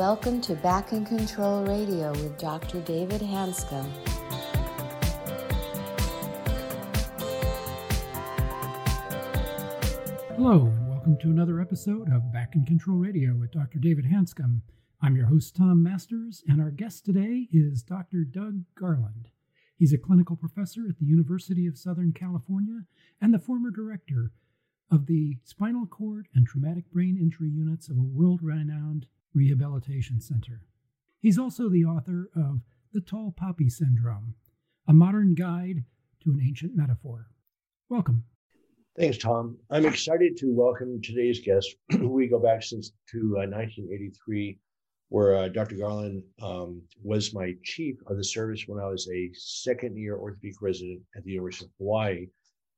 welcome to Back in Control Radio with Dr. David Hanscom. Hello, and welcome to another episode of Back in Control Radio with Dr. David Hanscom. I'm your host, Tom Masters, and our guest today is Dr. Doug Garland. He's a clinical professor at the University of Southern California and the former director of the spinal cord and traumatic brain injury units of a world renowned rehabilitation center. He's also the author of The Tall Poppy Syndrome, a modern guide to an ancient metaphor. Welcome. Thanks, Tom. I'm excited to welcome today's guest. we go back since to uh, 1983, where uh, Dr. Garland um, was my chief of the service when I was a second year orthopedic resident at the University of Hawaii.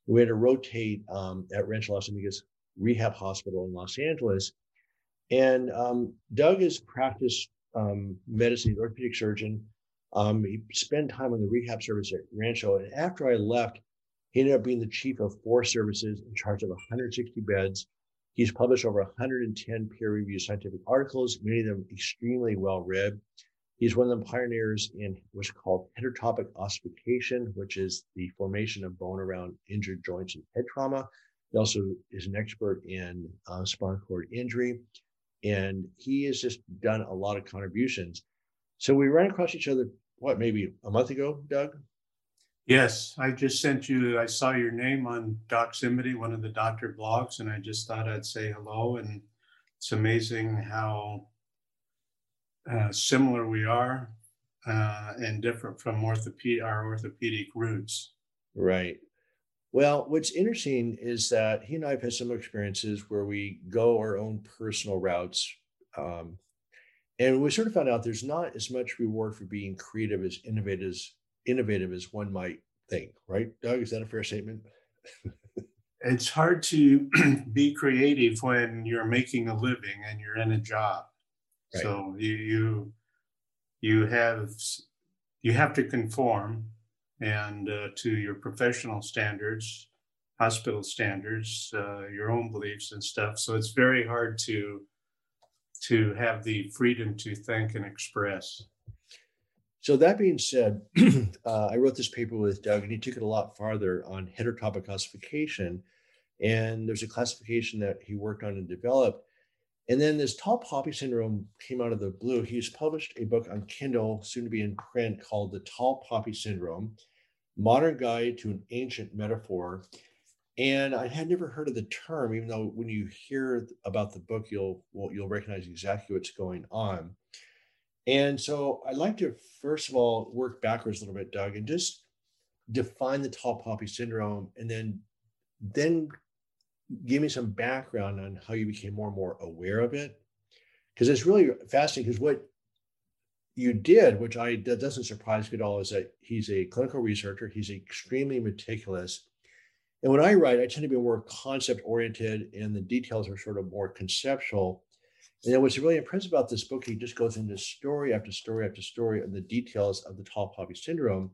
We had to rotate um, at Rancho Los Amigos Rehab Hospital in Los Angeles. And um, Doug has practiced um, medicine, orthopedic surgeon. Um, he spent time on the rehab service at Rancho. And after I left, he ended up being the chief of four services in charge of 160 beds. He's published over 110 peer reviewed scientific articles, many of them extremely well read. He's one of the pioneers in what's called heterotopic ossification, which is the formation of bone around injured joints and head trauma. He also is an expert in uh, spinal cord injury, and he has just done a lot of contributions. So we ran across each other, what, maybe a month ago, Doug? Yes, I just sent you, I saw your name on Doximity, one of the doctor blogs, and I just thought I'd say hello. And it's amazing how uh, similar we are uh, and different from orthopedic, our orthopedic roots. Right. Well, what's interesting is that he and I have had some experiences where we go our own personal routes. Um, and we sort of found out there's not as much reward for being creative as innovative as innovative as one might think, right? Doug, is that a fair statement? it's hard to be creative when you're making a living and you're in a job. Right. So you you you have you have to conform and uh, to your professional standards, hospital standards, uh, your own beliefs and stuff. So it's very hard to to have the freedom to think and express. So that being said, uh, I wrote this paper with Doug, and he took it a lot farther on heterotopic ossification. And there's a classification that he worked on and developed. And then this tall poppy syndrome came out of the blue. He's published a book on Kindle, soon to be in print, called The Tall Poppy Syndrome Modern Guide to an Ancient Metaphor. And I had never heard of the term, even though when you hear about the book, you'll well, you'll recognize exactly what's going on. And so I'd like to first of all work backwards a little bit, Doug, and just define the tall poppy syndrome, and then then give me some background on how you became more and more aware of it. Because it's really fascinating. Because what you did, which I that doesn't surprise me at all, is that he's a clinical researcher. He's extremely meticulous. And when I write, I tend to be more concept oriented, and the details are sort of more conceptual. And what's really impressive about this book, he just goes into story after story after story on the details of the tall poppy syndrome.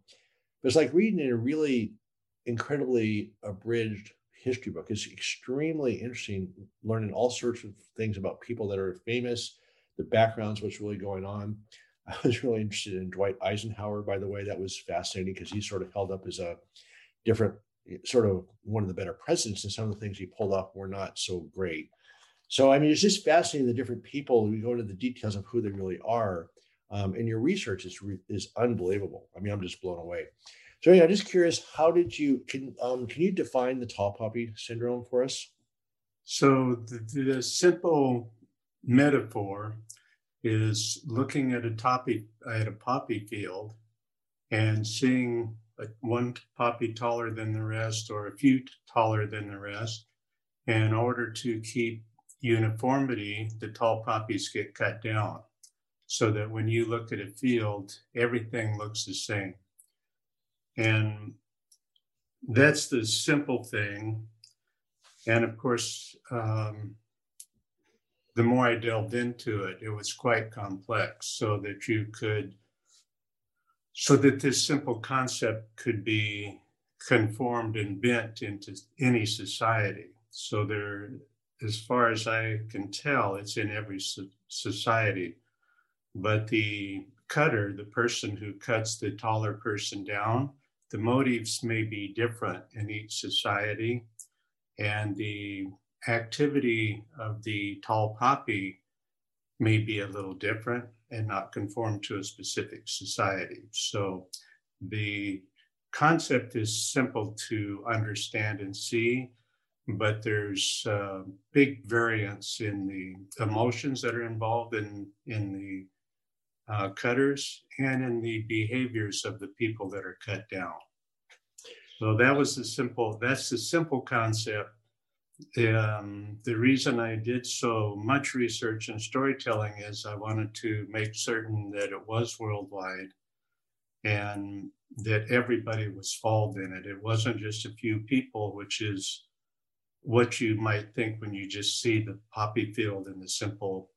But it's like reading in a really incredibly abridged history book. It's extremely interesting learning all sorts of things about people that are famous, the backgrounds, what's really going on. I was really interested in Dwight Eisenhower, by the way. That was fascinating because he sort of held up as a different, sort of one of the better presidents, and some of the things he pulled off were not so great. So, I mean, it's just fascinating the different people. We go into the details of who they really are. Um, and your research is is unbelievable. I mean, I'm just blown away. So, yeah, I'm just curious, how did you can um, can you define the tall poppy syndrome for us? So, the, the simple metaphor is looking at a topic at a poppy field and seeing one poppy taller than the rest or a few taller than the rest in order to keep uniformity, the tall poppies get cut down so that when you look at a field, everything looks the same. And that's the simple thing. And of course, um, the more I delved into it, it was quite complex so that you could, so that this simple concept could be conformed and bent into any society. So there, as far as I can tell, it's in every society. but the cutter, the person who cuts the taller person down, the motives may be different in each society, and the activity of the tall poppy may be a little different and not conform to a specific society. So the concept is simple to understand and see, but there's uh, big variance in the emotions that are involved in, in the uh, cutters and in the behaviors of the people that are cut down. So that was the simple, that's the simple concept. Um, the reason I did so much research and storytelling is I wanted to make certain that it was worldwide and that everybody was involved in it. It wasn't just a few people, which is what you might think when you just see the poppy field in the simple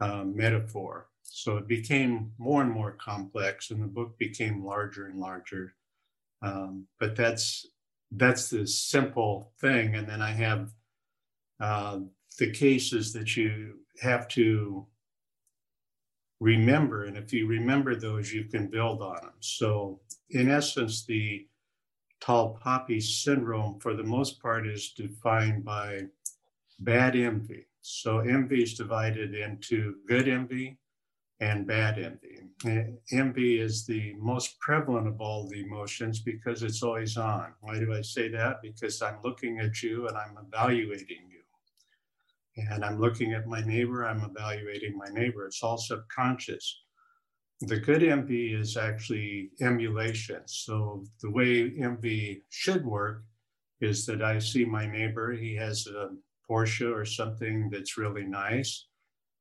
um, metaphor. So it became more and more complex, and the book became larger and larger. Um, but that's that's the simple thing, and then I have uh, the cases that you have to remember, and if you remember those, you can build on them. So, in essence, the tall poppy syndrome, for the most part, is defined by bad envy. So, envy is divided into good envy and bad envy. Eh, envy is the most prevalent of all the emotions because it's always on. Why do I say that? Because I'm looking at you and I'm evaluating you. And I'm looking at my neighbor, I'm evaluating my neighbor. It's all subconscious. The good envy is actually emulation. So the way envy should work is that I see my neighbor, he has a Porsche or something that's really nice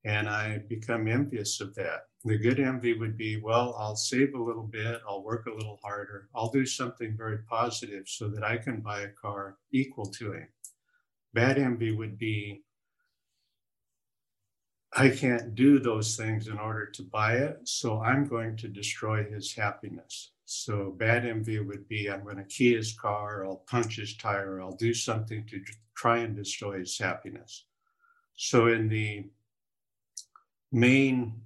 and I become envious of that. The good envy would be, well, I'll save a little bit, I'll work a little harder, I'll do something very positive so that I can buy a car equal to him. Bad envy would be, I can't do those things in order to buy it, so I'm going to destroy his happiness. So bad envy would be, I'm going to key his car, I'll punch his tire, I'll do something to try and destroy his happiness. So in the main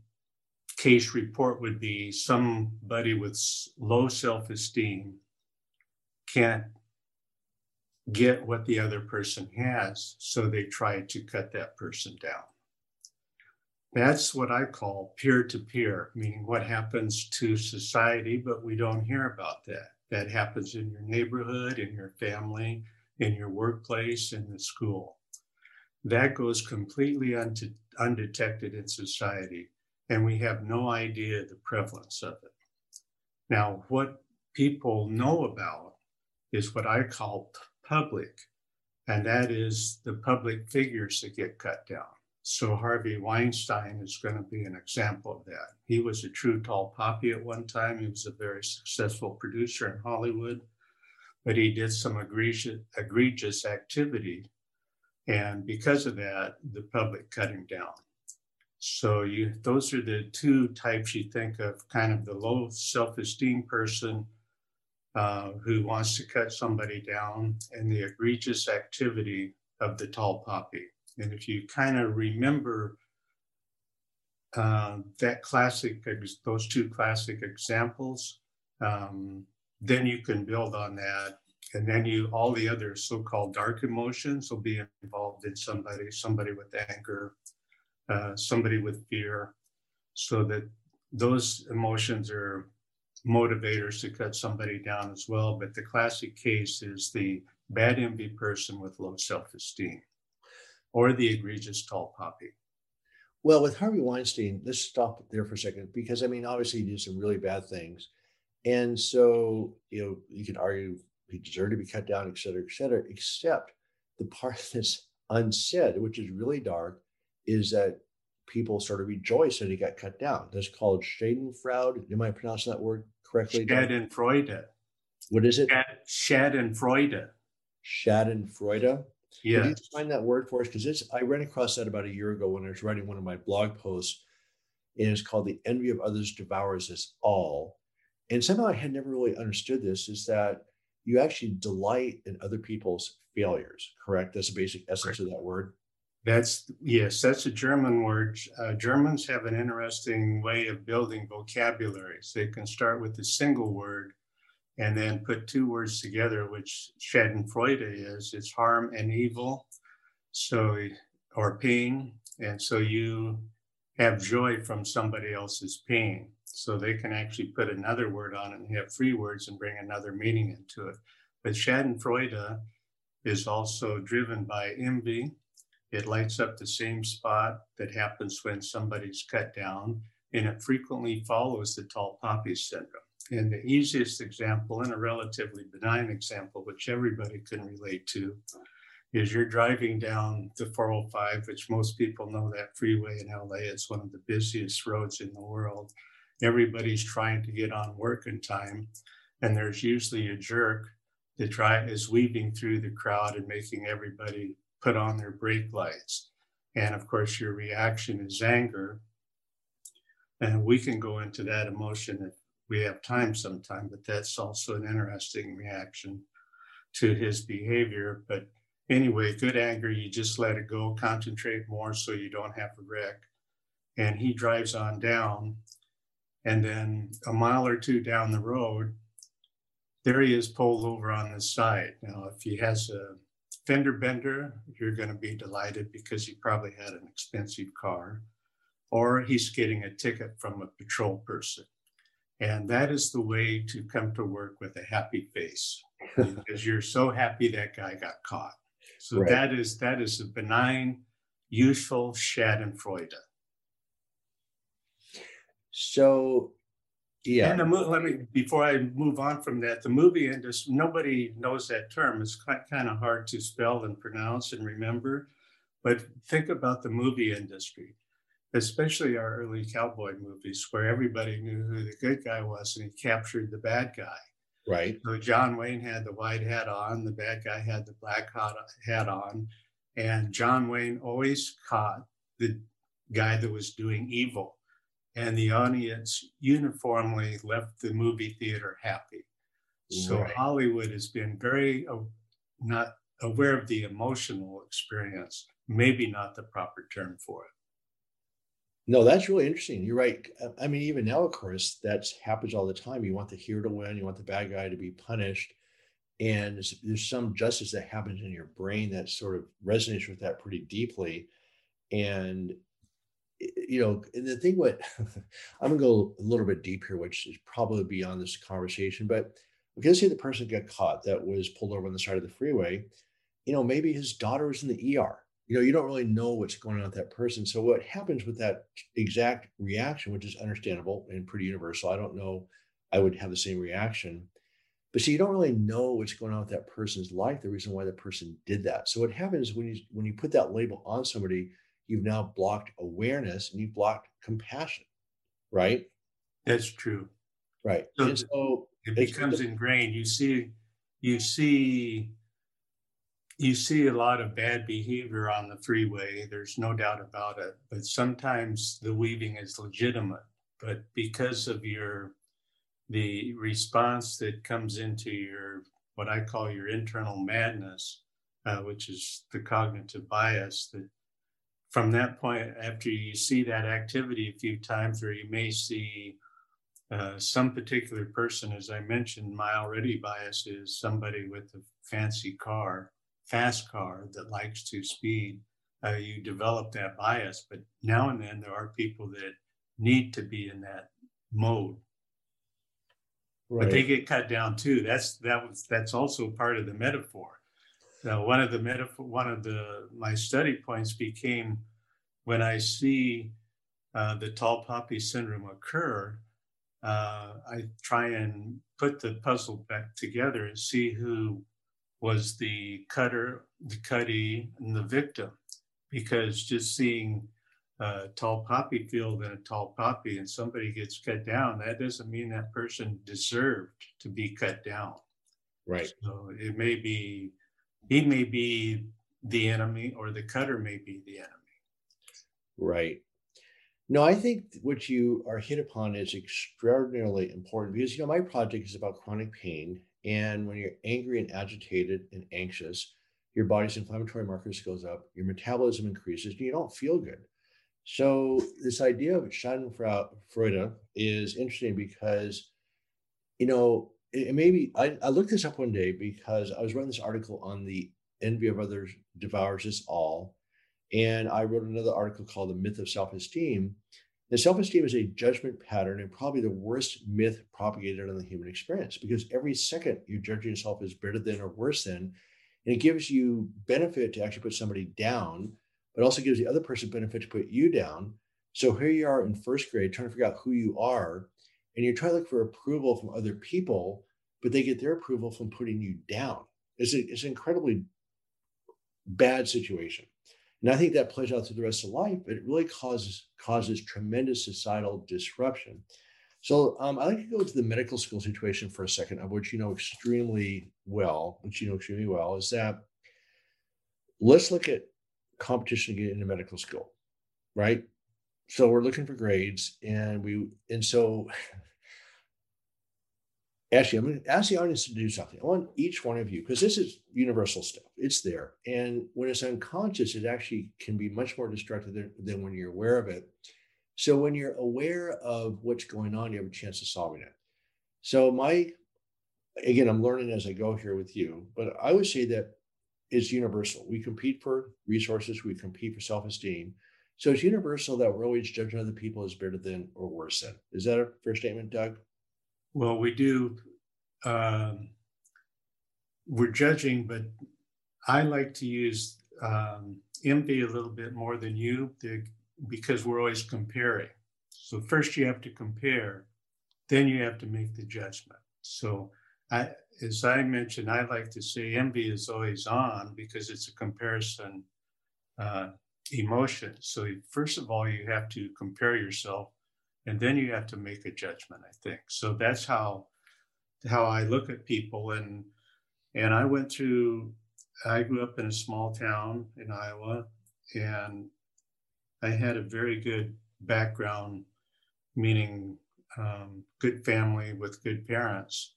case report would be somebody with low self esteem can't get what the other person has, so they try to cut that person down. That's what I call peer to peer, meaning what happens to society, but we don't hear about that. That happens in your neighborhood, in your family, in your workplace, in the school. That goes completely undetected in society, and we have no idea the prevalence of it. Now, what people know about is what I call public, and that is the public figures that get cut down. So Harvey Weinstein is going to be an example of that. He was a true tall poppy at one time. He was a very successful producer in Hollywood, but he did some egregious, egregious activity. And because of that, the public cut him down. So you those are the two types you think of kind of the low self-esteem person uh, who wants to cut somebody down and the egregious activity of the tall poppy. And if you kind of remember uh, that classic, those two classic examples, um, then you can build on that. And then you, all the other so-called dark emotions will be involved in somebody, somebody with anger, uh, somebody with fear, so that those emotions are motivators to cut somebody down as well. But the classic case is the bad envy person with low self esteem or the egregious tall poppy. Well, with Harvey Weinstein, let's stop there for a second because I mean, obviously, he did some really bad things. And so, you know, you can argue he deserved to be cut down, et cetera, et cetera, except the part that's unsaid, which is really dark, is that people sort of rejoice that he got cut down. That's called Schadenfreude. Am I pronouncing that word correctly? Schadenfreude. What is it? Schadenfreude. Schadenfreude. Yeah. Could you find that word for us? Because it's I ran across that about a year ago when I was writing one of my blog posts, and it's called "The Envy of Others Devours Us All." And somehow I had never really understood this. Is that you actually delight in other people's failures? Correct. That's the basic essence correct. of that word. That's yes, that's a German word. Uh, Germans have an interesting way of building vocabularies. They can start with a single word and then put two words together, which Schadenfreude is. It's harm and evil, so or pain, and so you have joy from somebody else's pain. So they can actually put another word on it and have free words and bring another meaning into it. But Schadenfreude is also driven by envy it lights up the same spot that happens when somebody's cut down, and it frequently follows the tall poppy syndrome. And the easiest example, and a relatively benign example, which everybody can relate to, is you're driving down the 405, which most people know that freeway in LA. It's one of the busiest roads in the world. Everybody's trying to get on work in time, and there's usually a jerk that try is weaving through the crowd and making everybody put on their brake lights. And of course, your reaction is anger. And we can go into that emotion if we have time sometime, but that's also an interesting reaction to his behavior. But anyway, good anger, you just let it go, concentrate more so you don't have a wreck. And he drives on down. And then a mile or two down the road, there he is pulled over on the side. Now, if he has a fender bender, you're going to be delighted because he probably had an expensive car, or he's getting a ticket from a patrol person. And that is the way to come to work with a happy face because you're so happy that guy got caught. So right. that is that is a benign, useful Schadenfreude. So yeah. And the movie, let me, before I move on from that, the movie industry, nobody knows that term. It's kind of hard to spell and pronounce and remember. But think about the movie industry, especially our early cowboy movies where everybody knew who the good guy was and he captured the bad guy. Right. So John Wayne had the white hat on, the bad guy had the black hat on. And John Wayne always caught the guy that was doing evil and the audience uniformly left the movie theater happy. So right. Hollywood has been very uh, not aware of the emotional experience, maybe not the proper term for it. No, that's really interesting. You're right. I mean, even now, of course, that happens all the time. You want the hero to win, you want the bad guy to be punished. And there's, some justice that happens in your brain that sort of resonates with that pretty deeply. And you know, and the thing what I'm gonna go a little bit deep here, which is probably beyond this conversation, but we us say the person got caught that was pulled over on the side of the freeway. You know, maybe his daughter was in the ER. You know, you don't really know what's going on with that person. So what happens with that exact reaction, which is understandable and pretty universal, I don't know, I would have the same reaction. But see, you don't really know what's going on with that person's life, the reason why the person did that. So what happens when you when you put that label on somebody, you've now blocked awareness and you've blocked compassion, right? That's true. Right. So, so it becomes ingrained. You see, you see, you see a lot of bad behavior on the freeway. There's no doubt about it. But sometimes the weaving is legitimate. But because of your the response that comes into your what I call your internal madness, uh, which is the cognitive bias that from that point, after you see that activity a few times, or you may see uh, some particular person, as I mentioned, my already bias is somebody with a fancy car, fast car that likes to speed. Uh, you develop that bias, but now and then there are people that need to be in that mode. Right. But they get cut down too. That's that was that's also part of the metaphor. Now, one of the metaphor, one of the my study points became when I see uh, the tall poppy syndrome occur, uh, I try and put the puzzle back together and see who was the cutter, the cuttee, and the victim. Because just seeing a tall poppy field and a tall poppy and somebody gets cut down, that doesn't mean that person deserved to be cut down. Right. So it may be he may be the enemy or the cutter may be the enemy. Right. No, I think what you are hit upon is extraordinarily important because, you know, my project is about chronic pain. And when you're angry and agitated and anxious, your body's inflammatory markers goes up, your metabolism increases, and you don't feel good. So this idea of Schadenfreude is interesting because, you know, it, it maybe I, I looked this up one day because I was writing this article on the envy of others devours us all. And I wrote another article called The Myth of Self-Esteem. And self-esteem is a judgment pattern and probably the worst myth propagated on the human experience because every second you're judging yourself as better than or worse than, and it gives you benefit to actually put somebody down, but also gives the other person benefit to put you down. So here you are in first grade trying to figure out who you are, and you're trying to look for approval from other people, but they get their approval from putting you down. It's, a, it's an incredibly bad situation. And I think that plays out through the rest of life, but it really causes causes tremendous societal disruption. So um, I like to go to the medical school situation for a second, of which you know extremely well, which you know extremely well, is that let's look at competition to get into medical school, right? So we're looking for grades, and we and so actually, I'm going to ask the audience to do something. I want each one of you, because this is universal stuff, it's there. And when it's unconscious, it actually can be much more destructive than, than when you're aware of it. So when you're aware of what's going on, you have a chance of solving it. So my, again, I'm learning as I go here with you, but I would say that it's universal. We compete for resources, we compete for self-esteem. So it's universal that we're always judging other people as better than or worse than. Is that a fair statement, Doug? Well, we do. Um, we're judging, but I like to use um, envy a little bit more than you because we're always comparing. So first you have to compare, then you have to make the judgment. So I, as I mentioned, I like to say envy is always on because it's a comparison uh, emotion. So first of all, you have to compare yourself and then you have to make a judgment i think. So that's how how i look at people. And and i went through i grew up in a small town in iowa and i had a very good background meaning um, good family with good parents.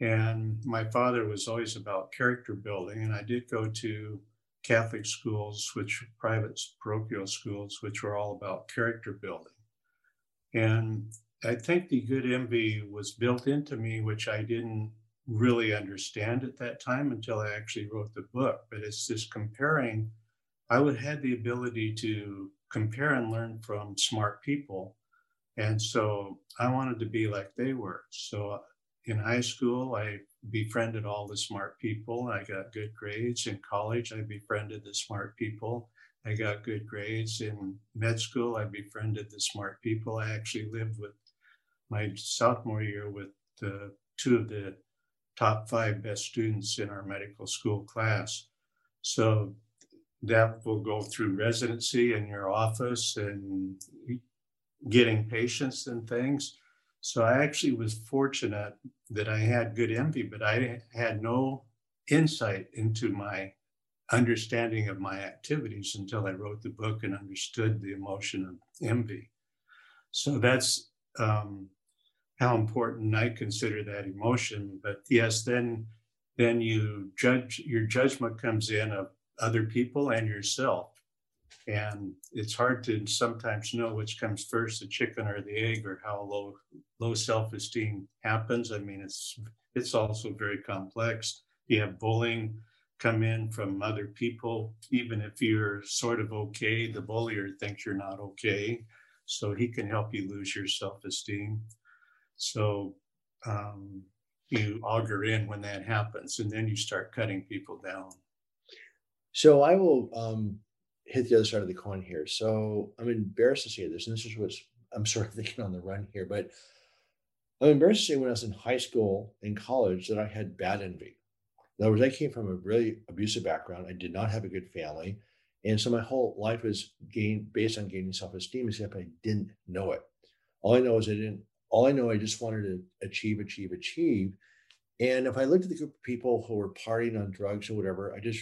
And my father was always about character building and i did go to catholic schools which private parochial schools which were all about character building and I think the good envy was built into me, which I didn't really understand at that time until I actually wrote the book. But it's this comparing. I would have the ability to compare and learn from smart people. And so I wanted to be like they were. So uh, in high school, I befriended all the smart people. I got good grades. In college, I befriended the smart people. I got good grades. In med school, I befriended the smart people. I actually lived with my sophomore year with the, two of the top five best students in our medical school class. So that will go through residency in your office and getting patients and things. So I actually was fortunate that I had good envy, but I had no insight into my understanding of my activities until I wrote the book and understood the emotion of envy. So that's um, how important I consider that emotion. But yes, then then you judge your judgment comes in of other people and yourself. And it's hard to sometimes know which comes first, the chicken or the egg, or how low low self-esteem happens. I mean, it's it's also very complex. You have bullying, come in from other people. Even if you're sort of okay, the bullier thinks you're not okay. So he can help you lose your self esteem. So um, you auger in when that happens, and then you start cutting people down. So I will um, hit the other side of the coin here. So I'm embarrassed to say this, and this is what I'm sort of thinking on the run here, but I'm embarrassed to say when I was in high school and college that I had bad envy. In other words, I came from a really abusive background. I did not have a good family. And so my whole life was gained based on gaining self-esteem, except I didn't know it. All I know is I didn't, all I know, I just wanted to achieve, achieve, achieve. And if I looked at the group of people who were partying on drugs or whatever, I just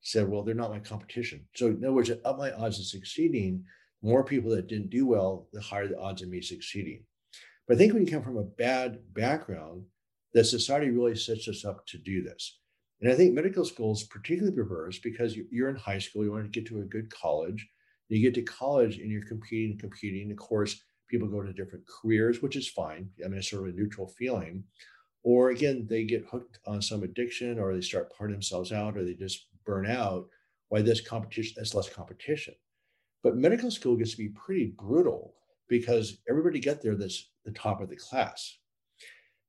said, well, they're not my competition. So in other words, up my odds of succeeding, more people that didn't do well, the higher the odds of me succeeding. But I think when you come from a bad background, that society really sets us up to do this. And I think medical school is particularly perverse because you're in high school, you want to get to a good college. You get to college and you're competing, competing. Of course, people go to different careers, which is fine. I mean, it's sort of a neutral feeling. Or again, they get hooked on some addiction or they start parting themselves out or they just burn out. Why this competition, that's less competition. But medical school gets to be pretty brutal because everybody get there that's the top of the class.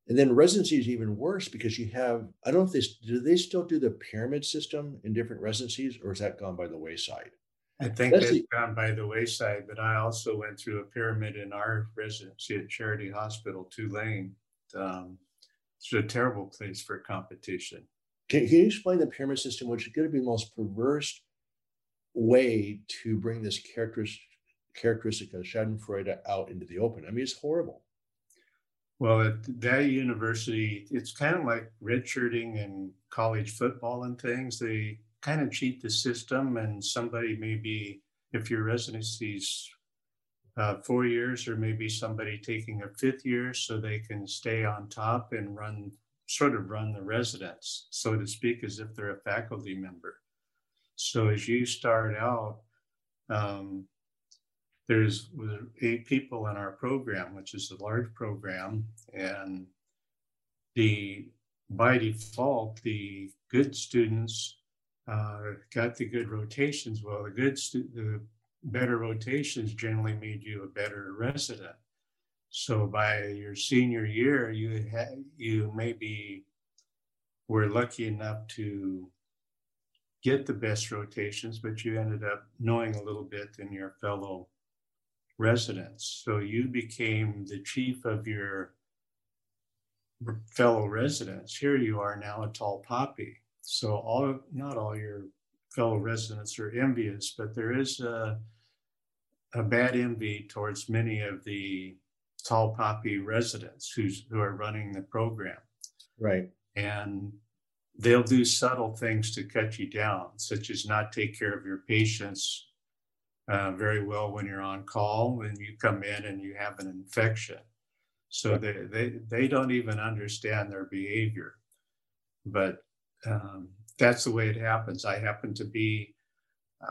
And then residency is even worse because you have, I don't know if they do they still do the pyramid system in different residencies or is that gone by the wayside? I think that's, that's gone by the wayside, but I also went through a pyramid in our residency at Charity Hospital, Tulane. Um, it's a terrible place for competition. Can, can you explain the pyramid system, which is going to be the most perverse way to bring this characteristic, characteristic of Schadenfreude out into the open? I mean, it's horrible. Well, at that university, it's kind of like redshirting in college football and things. They kind of cheat the system, and somebody maybe, if your residency's uh, four years, or maybe somebody taking a fifth year, so they can stay on top and run, sort of run the residence, so to speak, as if they're a faculty member. So as you start out, um, there's eight people in our program, which is a large program, and the by default, the good students uh, got the good rotations. Well, the good stu- the better rotations generally made you a better resident. So by your senior year, you ha- you maybe were lucky enough to get the best rotations, but you ended up knowing a little bit than your fellow residents. So you became the chief of your fellow residents. Here you are now a tall poppy. So all not all your fellow residents are envious, but there is a, a bad envy towards many of the tall poppy residents who's who are running the program. Right. And they'll do subtle things to cut you down, such as not take care of your patients uh, very well when you're on call when you come in and you have an infection. So they, they, they don't even understand their behavior. But um, that's the way it happens. I happen to be,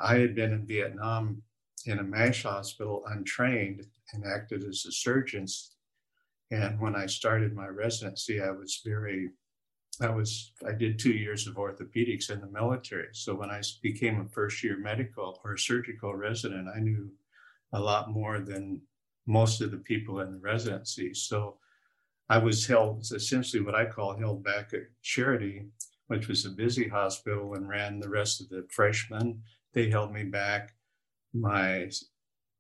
I had been in Vietnam in a MASH hospital untrained and acted as a surgeon. And when I started my residency, I was very I was I did two years of orthopedics in the military. So when I became a first year medical or surgical resident, I knew a lot more than most of the people in the residency. So I was held essentially what I call held back at Charity, which was a busy hospital and ran the rest of the freshmen. They held me back my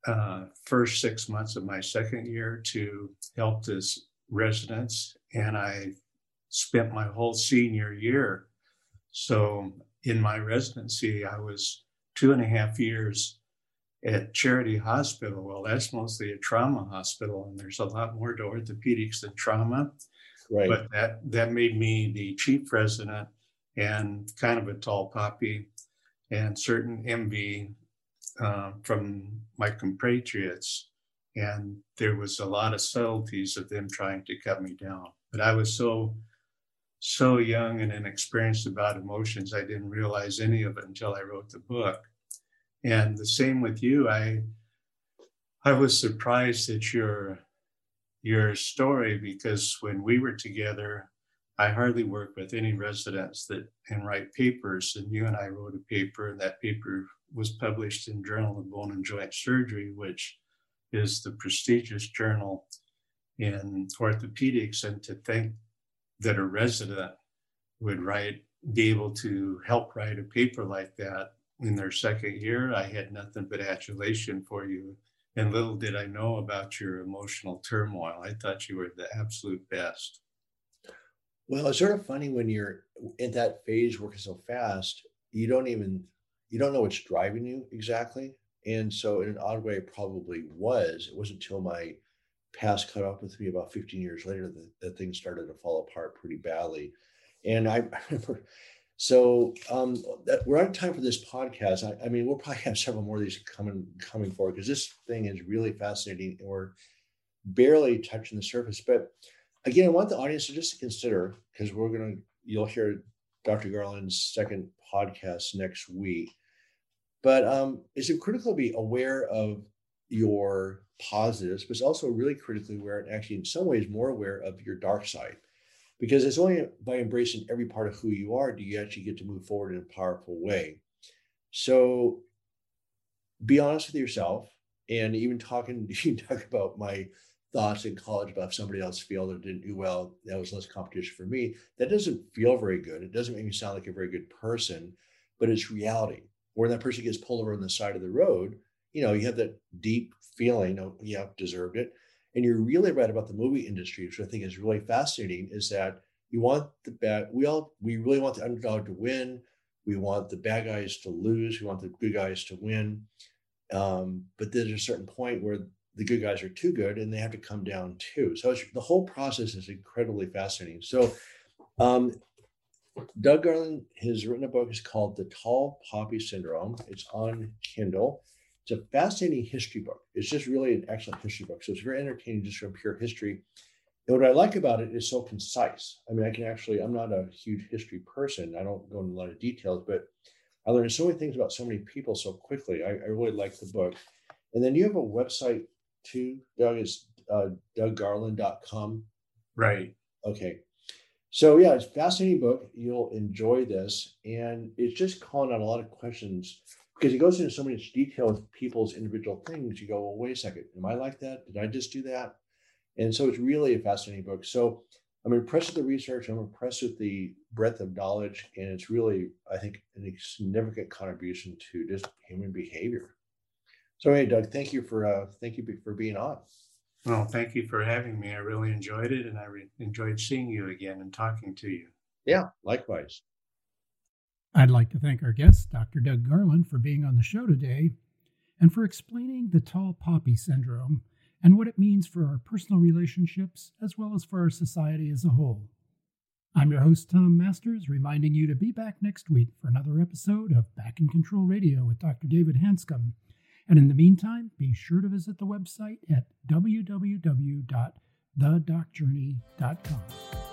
uh, first six months of my second year to help this residents, and I spent my whole senior year. So in my residency, I was two and a half years at Charity Hospital. Well, that's mostly a trauma hospital, and there's a lot more to orthopedics than trauma. Right. But that that made me the chief resident and kind of a tall poppy, and certain envy uh, from my compatriots. And there was a lot of subtleties of them trying to cut me down. But I was so so young and inexperienced about emotions, I didn't realize any of it until I wrote the book. And the same with you. I I was surprised at your your story because when we were together, I hardly worked with any residents that and write papers. And you and I wrote a paper, and that paper was published in Journal of Bone and Joint Surgery, which is the prestigious journal in orthopedics. And to think that a resident would write, be able to help write a paper like that in their second year, I had nothing but adulation for you. And little did I know about your emotional turmoil. I thought you were the absolute best. Well, it's sort of funny when you're in that phase working so fast, you don't even you don't know what's driving you exactly. And so in an odd way, it probably was. It wasn't until my past caught up with me about 15 years later that, that things started to fall apart pretty badly. And I, I remember, so um, that, we're out of time for this podcast. I, I, mean, we'll probably have several more of these coming coming forward because this thing is really fascinating and we're barely touching the surface. But again, I want the audience to just consider because we're gonna you'll hear Dr. Garland's second podcast next week. But um, it's critical to be aware of your positives, but it's also really critically aware, and actually, in some ways, more aware of your dark side. Because it's only by embracing every part of who you are do you actually get to move forward in a powerful way. So be honest with yourself. And even talking, you talk about my thoughts in college about if somebody else failed or didn't do well, that was less competition for me. That doesn't feel very good. It doesn't make me sound like a very good person, but it's reality. When that person gets pulled over on the side of the road, you know, you have that deep feeling of, yeah, deserved it. And you're really right about the movie industry, which I think is really fascinating, is that you want the bad, we all, we really want the underdog to win. We want the bad guys to lose. We want the good guys to win. Um, but there's a certain point where the good guys are too good and they have to come down too. So the whole process is incredibly fascinating. So um, Doug Garland has written a book. It's called The Tall Poppy Syndrome. It's on Kindle. It's a fascinating history book. It's just really an excellent history book. So it's very entertaining just from pure history. And what I like about it is so concise. I mean, I can actually, I'm not a huge history person. I don't go into a lot of details, but I learned so many things about so many people so quickly. I, I really like the book. And then you have a website too, Doug, is uh, douggarland.com. Right. Okay. So yeah, it's fascinating book. You'll enjoy this. And it's just calling out a lot of questions because he goes into so much detail with people's individual things. You go, well, wait a second. Am I like that? Did I just do that? And so it's really a fascinating book. So I'm impressed with the research. I'm impressed with the breadth of knowledge, and it's really, I think, a significant contribution to just human behavior. So, hey, Doug, thank you for uh, thank you for being on. Well, thank you for having me. I really enjoyed it, and I re- enjoyed seeing you again and talking to you. Yeah, likewise. I'd like to thank our guest, Dr. Doug Garland, for being on the show today and for explaining the tall poppy syndrome and what it means for our personal relationships as well as for our society as a whole. I'm your host, Tom Masters, reminding you to be back next week for another episode of Back in Control Radio with Dr. David Hanscom. And in the meantime, be sure to visit the website at www.thedocjourney.com.